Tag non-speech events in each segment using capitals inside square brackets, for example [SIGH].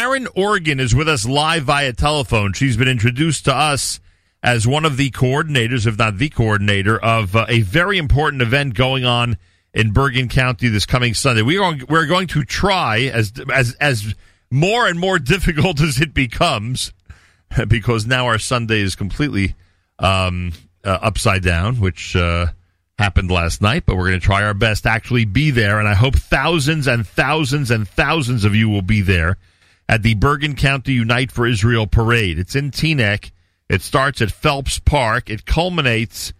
Karen Organ is with us live via telephone. She's been introduced to us as one of the coordinators, if not the coordinator, of uh, a very important event going on in Bergen County this coming Sunday. We are we're going to try as as as more and more [LAUGHS] difficult as it becomes, [LAUGHS] because now our Sunday is completely um, uh, upside down, which uh, happened last night. But we're going to try our best to actually be there, and I hope thousands and thousands and thousands of you will be there at the Bergen County Unite for Israel parade. It's in Teaneck. It starts at Phelps Park. It culminates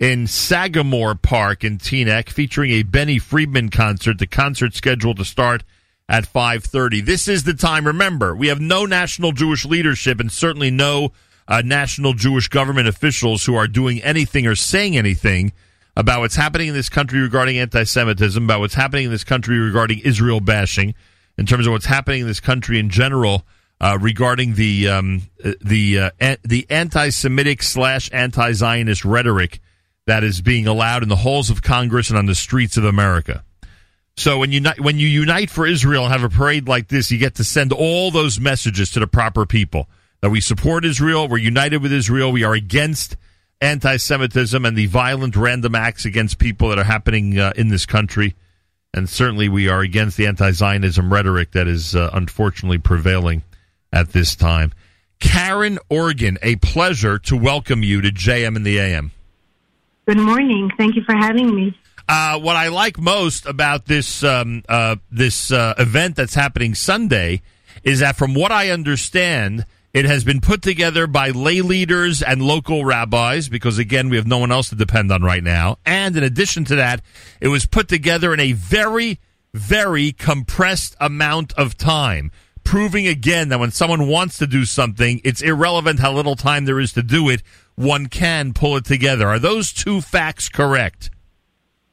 in Sagamore Park in Teaneck, featuring a Benny Friedman concert. The concert scheduled to start at 5:30. This is the time. Remember, we have no national Jewish leadership, and certainly no uh, national Jewish government officials who are doing anything or saying anything about what's happening in this country regarding anti-Semitism, about what's happening in this country regarding Israel bashing, in terms of what's happening in this country in general uh, regarding the um, the uh, the anti-Semitic slash anti-Zionist rhetoric that is being allowed in the halls of Congress and on the streets of America. So when you when you unite for Israel and have a parade like this, you get to send all those messages to the proper people that we support Israel, we're united with Israel, we are against anti-Semitism and the violent random acts against people that are happening uh, in this country, and certainly we are against the anti-Zionism rhetoric that is uh, unfortunately prevailing at this time. Karen Organ, a pleasure to welcome you to JM in the AM. Good morning. Thank you for having me. Uh, what I like most about this um, uh, this uh, event that's happening Sunday is that, from what I understand, it has been put together by lay leaders and local rabbis because, again, we have no one else to depend on right now. And in addition to that, it was put together in a very, very compressed amount of time proving again that when someone wants to do something, it's irrelevant how little time there is to do it. One can pull it together. Are those two facts correct?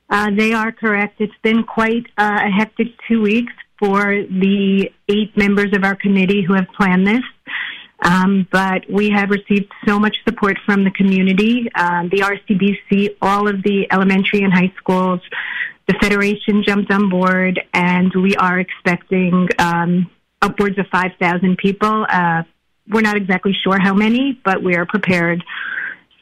Uh, they are correct. It's been quite uh, a hectic two weeks for the eight members of our committee who have planned this. Um, but we have received so much support from the community, uh, the RCBC, all of the elementary and high schools. The Federation jumped on board, and we are expecting um, upwards of 5,000 people. Uh, we're not exactly sure how many, but we are prepared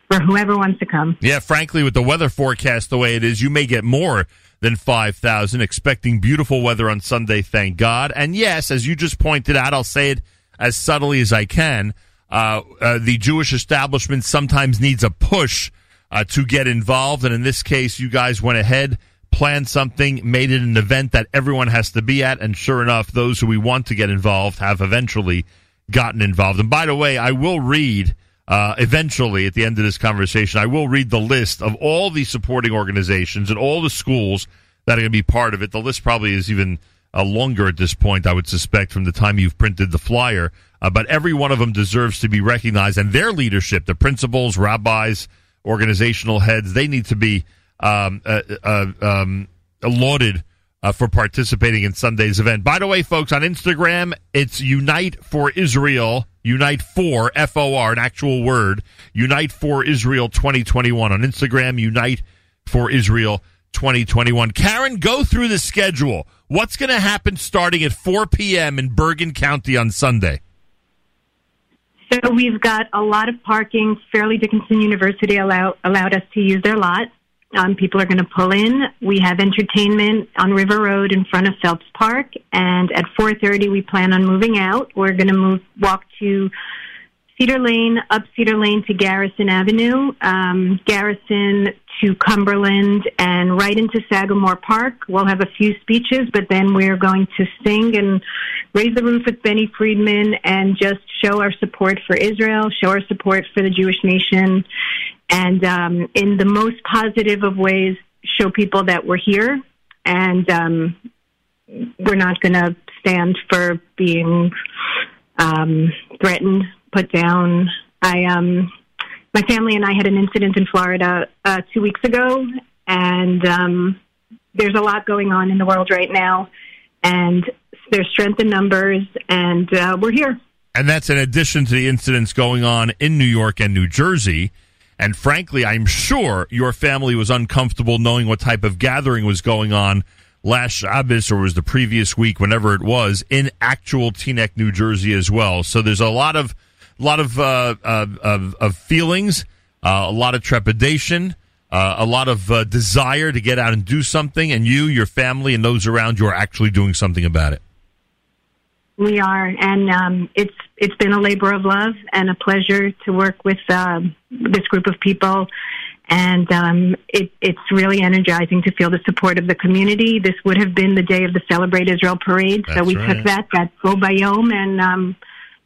for whoever wants to come. Yeah, frankly, with the weather forecast the way it is, you may get more than 5,000, expecting beautiful weather on Sunday, thank God. And yes, as you just pointed out, I'll say it as subtly as I can. Uh, uh, the Jewish establishment sometimes needs a push uh, to get involved. And in this case, you guys went ahead planned something, made it an event that everyone has to be at, and sure enough, those who we want to get involved have eventually gotten involved. And by the way, I will read uh, eventually at the end of this conversation, I will read the list of all the supporting organizations and all the schools that are going to be part of it. The list probably is even uh, longer at this point, I would suspect, from the time you've printed the flyer. Uh, but every one of them deserves to be recognized, and their leadership, the principals, rabbis, organizational heads, they need to be um, uh, uh, um, lauded uh, for participating in Sunday's event. By the way, folks, on Instagram, it's Unite for Israel, Unite for F O R, an actual word, Unite for Israel 2021 on Instagram, Unite for Israel 2021. Karen, go through the schedule. What's going to happen starting at 4 p.m. in Bergen County on Sunday? So we've got a lot of parking. Fairleigh Dickinson University allow, allowed us to use their lot. Um, people are going to pull in. We have entertainment on River Road in front of Phelps Park, and at 4:30 we plan on moving out. We're going to move walk to Cedar Lane, up Cedar Lane to Garrison Avenue, um, Garrison to Cumberland, and right into Sagamore Park. We'll have a few speeches, but then we're going to sing and raise the roof with Benny Friedman and just show our support for Israel, show our support for the Jewish nation, and um, in the most positive of ways, show people that we're here and um, we're not going to stand for being um, threatened, put down. I um, my family and I had an incident in Florida uh, two weeks ago, and um, there's a lot going on in the world right now, and there's strength in numbers, and uh, we're here. And that's in addition to the incidents going on in New York and New Jersey. And frankly, I'm sure your family was uncomfortable knowing what type of gathering was going on last Shabbos or was the previous week, whenever it was, in actual Teaneck, New Jersey as well. So there's a lot of a lot of uh, of, of, feelings, uh, a lot of trepidation, uh, a lot of uh, desire to get out and do something, and you, your family, and those around you are actually doing something about it. We are, and um, it's it's been a labor of love and a pleasure to work with um, this group of people and um, it, it's really energizing to feel the support of the community. This would have been the day of the Celebrate Israel parade, That's so we right. took that that Bo Bayom, and um,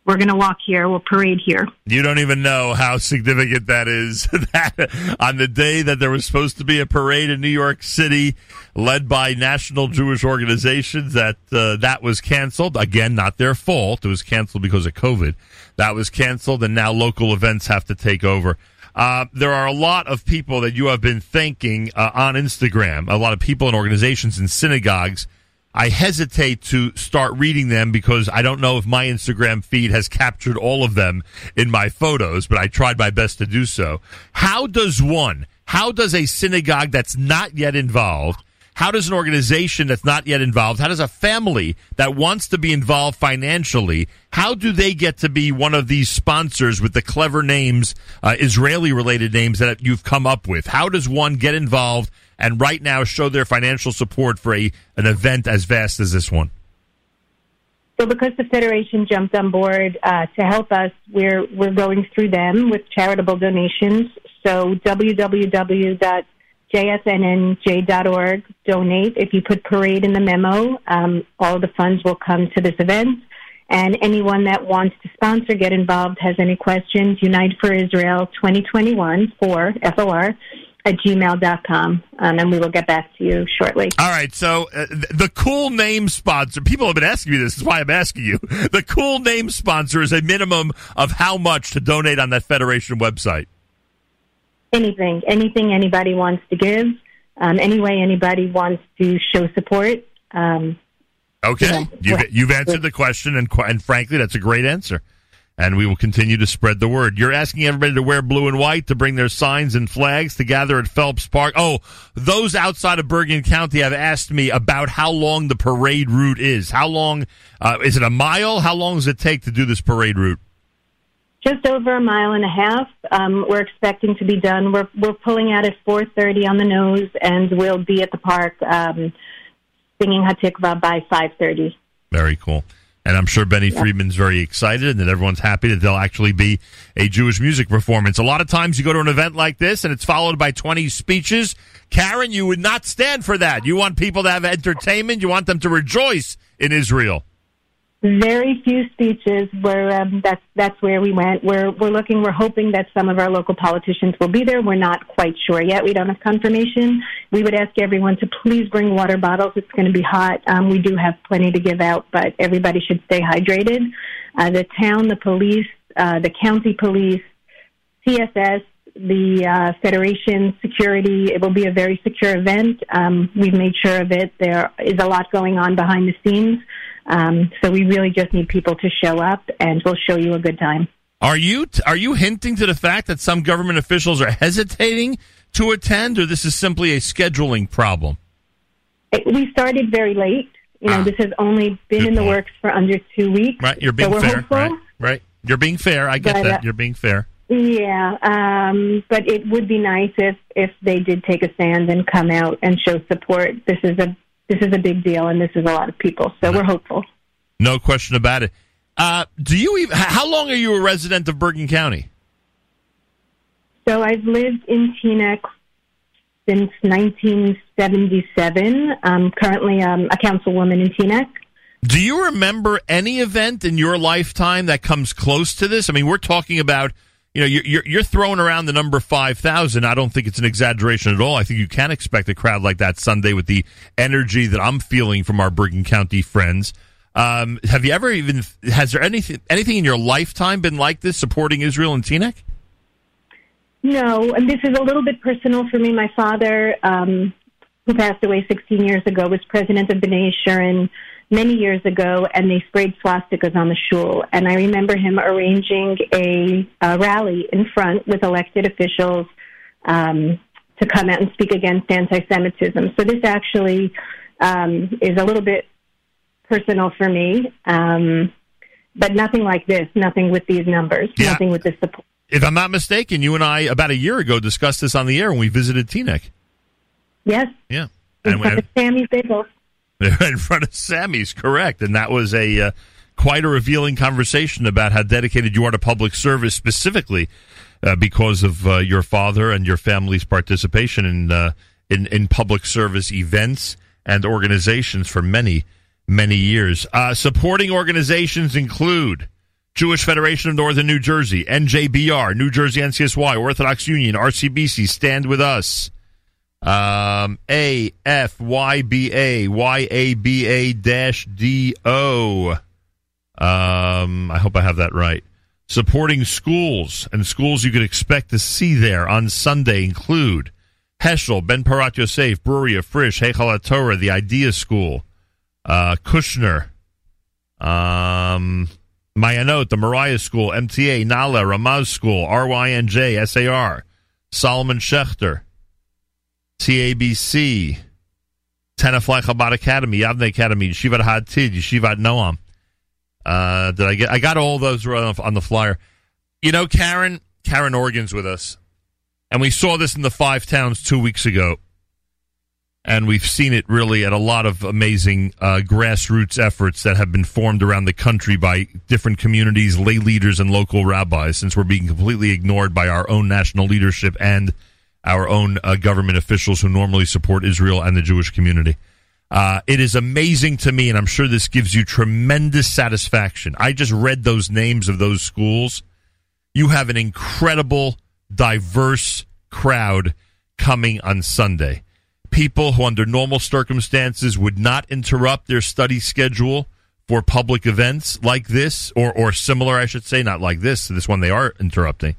we're going to walk here. We'll parade here. You don't even know how significant that is. [LAUGHS] that on the day that there was supposed to be a parade in New York City, led by national Jewish organizations, that uh, that was canceled. Again, not their fault. It was canceled because of COVID. That was canceled, and now local events have to take over. Uh, there are a lot of people that you have been thanking uh, on Instagram, a lot of people and organizations and synagogues. I hesitate to start reading them because I don't know if my Instagram feed has captured all of them in my photos, but I tried my best to do so. How does one, how does a synagogue that's not yet involved how does an organization that's not yet involved, how does a family that wants to be involved financially, how do they get to be one of these sponsors with the clever names, uh, Israeli related names that you've come up with? How does one get involved and right now show their financial support for a, an event as vast as this one? So, because the federation jumped on board uh, to help us, we're we're going through them with charitable donations. So, www jfnnj.org, donate. If you put parade in the memo, um, all the funds will come to this event. And anyone that wants to sponsor, get involved, has any questions, Unite for Israel 2021 for FOR at gmail.com. Um, and we will get back to you shortly. All right. So uh, the cool name sponsor, people have been asking me this. Is why I'm asking you. [LAUGHS] The cool name sponsor is a minimum of how much to donate on that Federation website? anything, anything anybody wants to give, um, any way anybody wants to show support. Um, okay, you've, you've answered the question, and, and frankly, that's a great answer. And we will continue to spread the word. You're asking everybody to wear blue and white to bring their signs and flags to gather at Phelps Park. Oh, those outside of Bergen County have asked me about how long the parade route is. How long uh, is it? A mile? How long does it take to do this parade route? just over a mile and a half. Um, we're expecting to be done. We're we're pulling out at 4:30 on the nose, and we'll be at the park um, singing Hatikva by 5:30. Very cool. And I'm sure Benny yeah. Friedman's very excited and that everyone's happy that there'll actually be a Jewish music performance. A lot of times you go to an event like this and it's followed by 20 speeches. Karen, you would not stand for that. You want people to have entertainment. You want them to rejoice in Israel very few speeches where um, that's that's where we went. We're we're looking. We're hoping that some of our local politicians will be there. We're not quite sure yet. We don't have confirmation. We would ask everyone to please bring water bottles. It's going to be hot. Um, we do have plenty to give out, but everybody should stay hydrated. Uh, the town, the police, uh, the county police, CSS, the uh, Federation security. It will be a very secure event. Um, we've made sure of it. There is a lot going on behind the scenes. Um, so we really just need people to show up, and we'll show you a good time. Are you are you hinting to the fact that some government officials are hesitating to attend, or this is simply a scheduling problem? It, we started very late. You know, ah, this has only been in the works for under two weeks. Right, you're being so fair. Hopeful, right, right. You're being fair. I get but, that. Uh, you're being fair. Yeah, um, but it would be nice if if they did take a stand and come out and show support. This is a this is a big deal, and this is a lot of people. So we're hopeful. No question about it. Uh, do you even? How long are you a resident of Bergen County? So I've lived in Teaneck since 1977. I'm currently um, a councilwoman in Teaneck. Do you remember any event in your lifetime that comes close to this? I mean, we're talking about you know, you're, you're throwing around the number 5,000. I don't think it's an exaggeration at all. I think you can expect a crowd like that Sunday with the energy that I'm feeling from our Bergen County friends. Um, have you ever even, has there anything, anything in your lifetime been like this supporting Israel and Teaneck? No, and this is a little bit personal for me. My father, um, who passed away 16 years ago, was president of B'nai Yeshurun many years ago, and they sprayed swastikas on the shul. And I remember him arranging a, a rally in front with elected officials um, to come out and speak against anti-Semitism. So this actually um, is a little bit personal for me. Um, but nothing like this, nothing with these numbers, Yeah. nothing with this support. If I'm not mistaken, you and I about a year ago discussed this on the air when we visited Teaneck. Yes, Yeah, in and front we, [LAUGHS] in front of Sammy's, correct, and that was a uh, quite a revealing conversation about how dedicated you are to public service, specifically uh, because of uh, your father and your family's participation in, uh, in in public service events and organizations for many many years. Uh, supporting organizations include. Jewish Federation of Northern New Jersey, NJBR, New Jersey NCSY, Orthodox Union, RCBC, Stand With Us, um, A F Y B A Y A B A dash D O. Um, I hope I have that right. Supporting schools and schools you could expect to see there on Sunday include Heschel, Ben Porat Yosef, Brewery of Frisch, Heichal Torah, the Idea School, uh, Kushner, um, Mayanot, the Moriah School, MTA, Nala, Ramaz School, RYNJ, SAR, Solomon Schechter, TABC, Tenafly Chabad Academy, Yavneh Academy, Yeshivat Hatid, Yeshivat Noam. Uh, did I get? I got all those on the flyer. You know, Karen, Karen Organ's with us, and we saw this in the five towns two weeks ago, and we've seen it really at a lot of amazing uh, grassroots efforts that have been formed around the country by different communities, lay leaders, and local rabbis. Since we're being completely ignored by our own national leadership and our own uh, government officials who normally support Israel and the Jewish community. Uh, it is amazing to me, and I'm sure this gives you tremendous satisfaction. I just read those names of those schools. You have an incredible, diverse crowd coming on Sunday. People who, under normal circumstances, would not interrupt their study schedule for public events like this, or, or similar, I should say, not like this. This one they are interrupting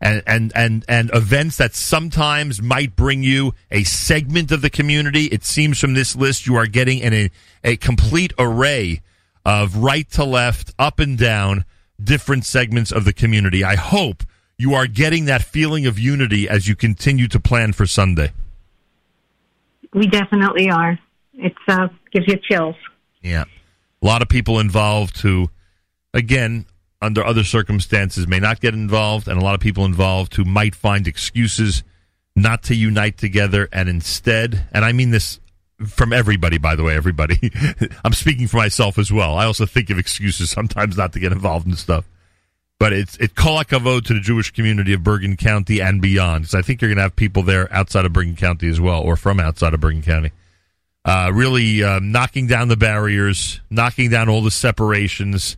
and and and and events that sometimes might bring you a segment of the community. It seems from this list you are getting in a, a complete array of right to left, up and down, different segments of the community. I hope you are getting that feeling of unity as you continue to plan for Sunday. We definitely are. It's uh, gives you chills. Yeah. A lot of people involved who, again, under other circumstances may not get involved, and a lot of people involved who might find excuses not to unite together and instead, and I mean this from everybody, by the way, everybody. [LAUGHS] I'm speaking for myself as well. I also think of excuses sometimes not to get involved in stuff. But it's it hakavod to the Jewish community of Bergen County and beyond. Because I think you're going to have people there outside of Bergen County as well, or from outside of Bergen County. Uh, really uh, knocking down the barriers, knocking down all the separations,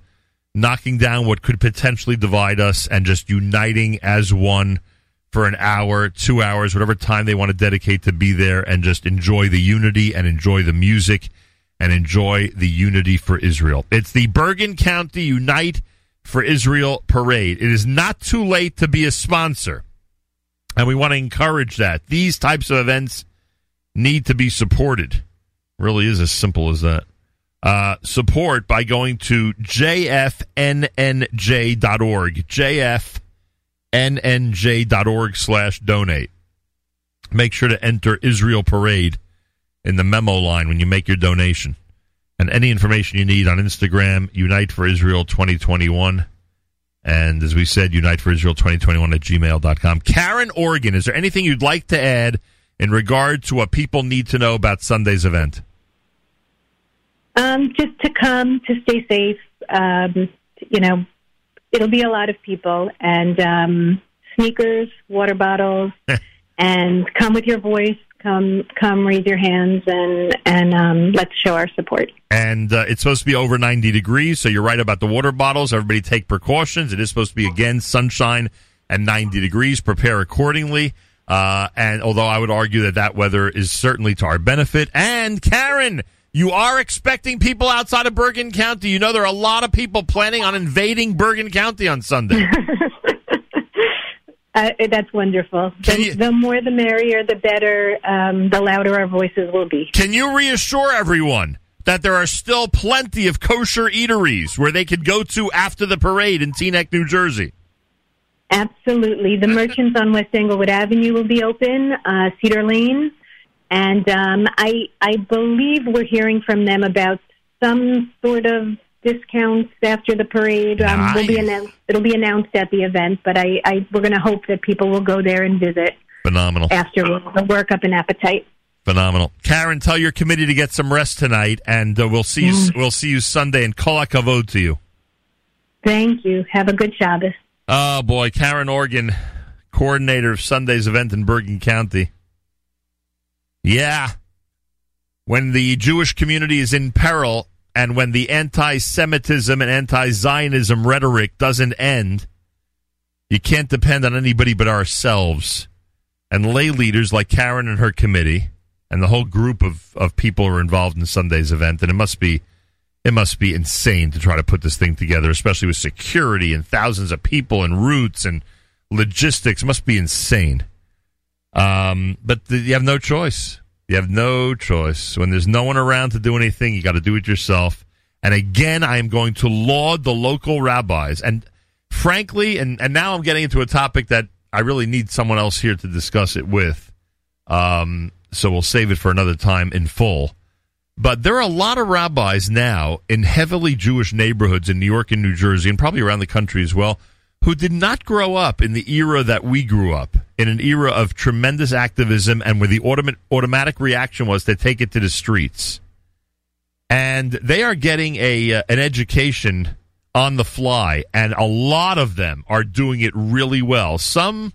knocking down what could potentially divide us, and just uniting as one for an hour, two hours, whatever time they want to dedicate to be there and just enjoy the unity and enjoy the music and enjoy the unity for Israel. It's the Bergen County Unite for Israel parade. It is not too late to be a sponsor. And we want to encourage that. These types of events need to be supported. Really is as simple as that. Uh, support by going to jfnnj.org. jfnnj.org slash donate. Make sure to enter Israel Parade in the memo line when you make your donation. And any information you need on Instagram, Unite for Israel 2021. And as we said, Unite for Israel 2021 at gmail.com. Karen Organ, is there anything you'd like to add in regard to what people need to know about Sunday's event? Um, just to come, to stay safe. Um, you know, it'll be a lot of people, and um, sneakers, water bottles, [LAUGHS] and come with your voice. Come, come, raise your hands, and and um, let's show our support. And uh, it's supposed to be over 90 degrees, so you're right about the water bottles. Everybody take precautions. It is supposed to be, again, sunshine and 90 degrees. Prepare accordingly. Uh, and although I would argue that that weather is certainly to our benefit. And Karen, you are expecting people outside of Bergen County. You know there are a lot of people planning on invading Bergen County on Sunday. [LAUGHS] Uh, that's wonderful. The, you- the more the merrier, the better, um, the louder our voices will be. Can you reassure everyone that there are still plenty of kosher eateries where they could go to after the parade in Teaneck, New Jersey? Absolutely. The [LAUGHS] merchants on West Englewood Avenue will be open, uh, Cedar Lane, and um, I I believe we're hearing from them about some sort of discounts after the parade. Um, will be announced. It'll be announced at the event, but I, I we're going to hope that people will go there and visit Phenomenal. after we'll work up an appetite. Phenomenal. Karen, tell your committee to get some rest tonight, and uh, we'll see you. We'll see you Sunday. And kol hakavod to you. Thank you. Have a good Shabbos. Oh boy, Karen Organ, coordinator of Sunday's event in Bergen County. Yeah, when the Jewish community is in peril, and when the anti-Semitism and anti-Zionism rhetoric doesn't end, you can't depend on anybody but ourselves. And lay leaders like Karen and her committee, and the whole group of, of people who are involved in Sunday's event, and it must be it must be insane to try to put this thing together, especially with security and thousands of people and routes and logistics. It must be insane. Um, but you have no choice. You have no choice. When there's no one around to do anything, you got to do it yourself. And again, I am going to laud the local rabbis. And frankly, and, and now I'm getting into a topic that I really need someone else here to discuss it with. Um, so we'll save it for another time in full. But there are a lot of rabbis now in heavily Jewish neighborhoods in New York and New Jersey, and probably around the country as well, who did not grow up in the era that we grew up, in an era of tremendous activism and where the automa- automatic reaction was to take it to the streets. And they are getting a uh, an education on the fly, and a lot of them are doing it really well. Some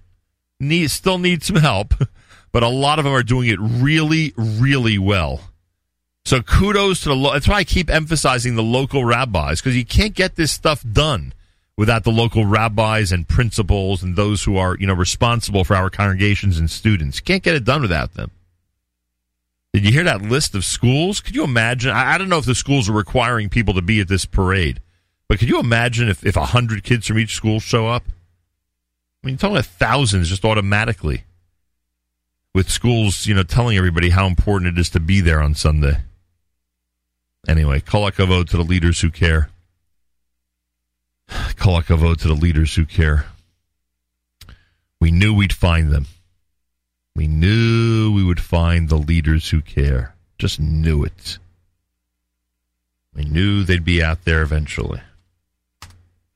need still need some help, [LAUGHS] but a lot of them are doing it really, really well. So kudos to the. Lo- That's why I keep emphasizing the local rabbis because you can't get this stuff done without the local rabbis and principals and those who are you know responsible for our congregations and students. Can't get it done without them. Did you hear that list of schools? Could you imagine? I, I don't know if the schools are requiring people to be at this parade, but could you imagine if a hundred kids from each school show up? I mean, you're talking about thousands just automatically with schools, you know, telling everybody how important it is to be there on Sunday. Anyway, kol hakavod to the leaders who care. Kol hakavod to the leaders who care. We knew we'd find them. We knew we would find the leaders who care. Just knew it. We knew they'd be out there eventually.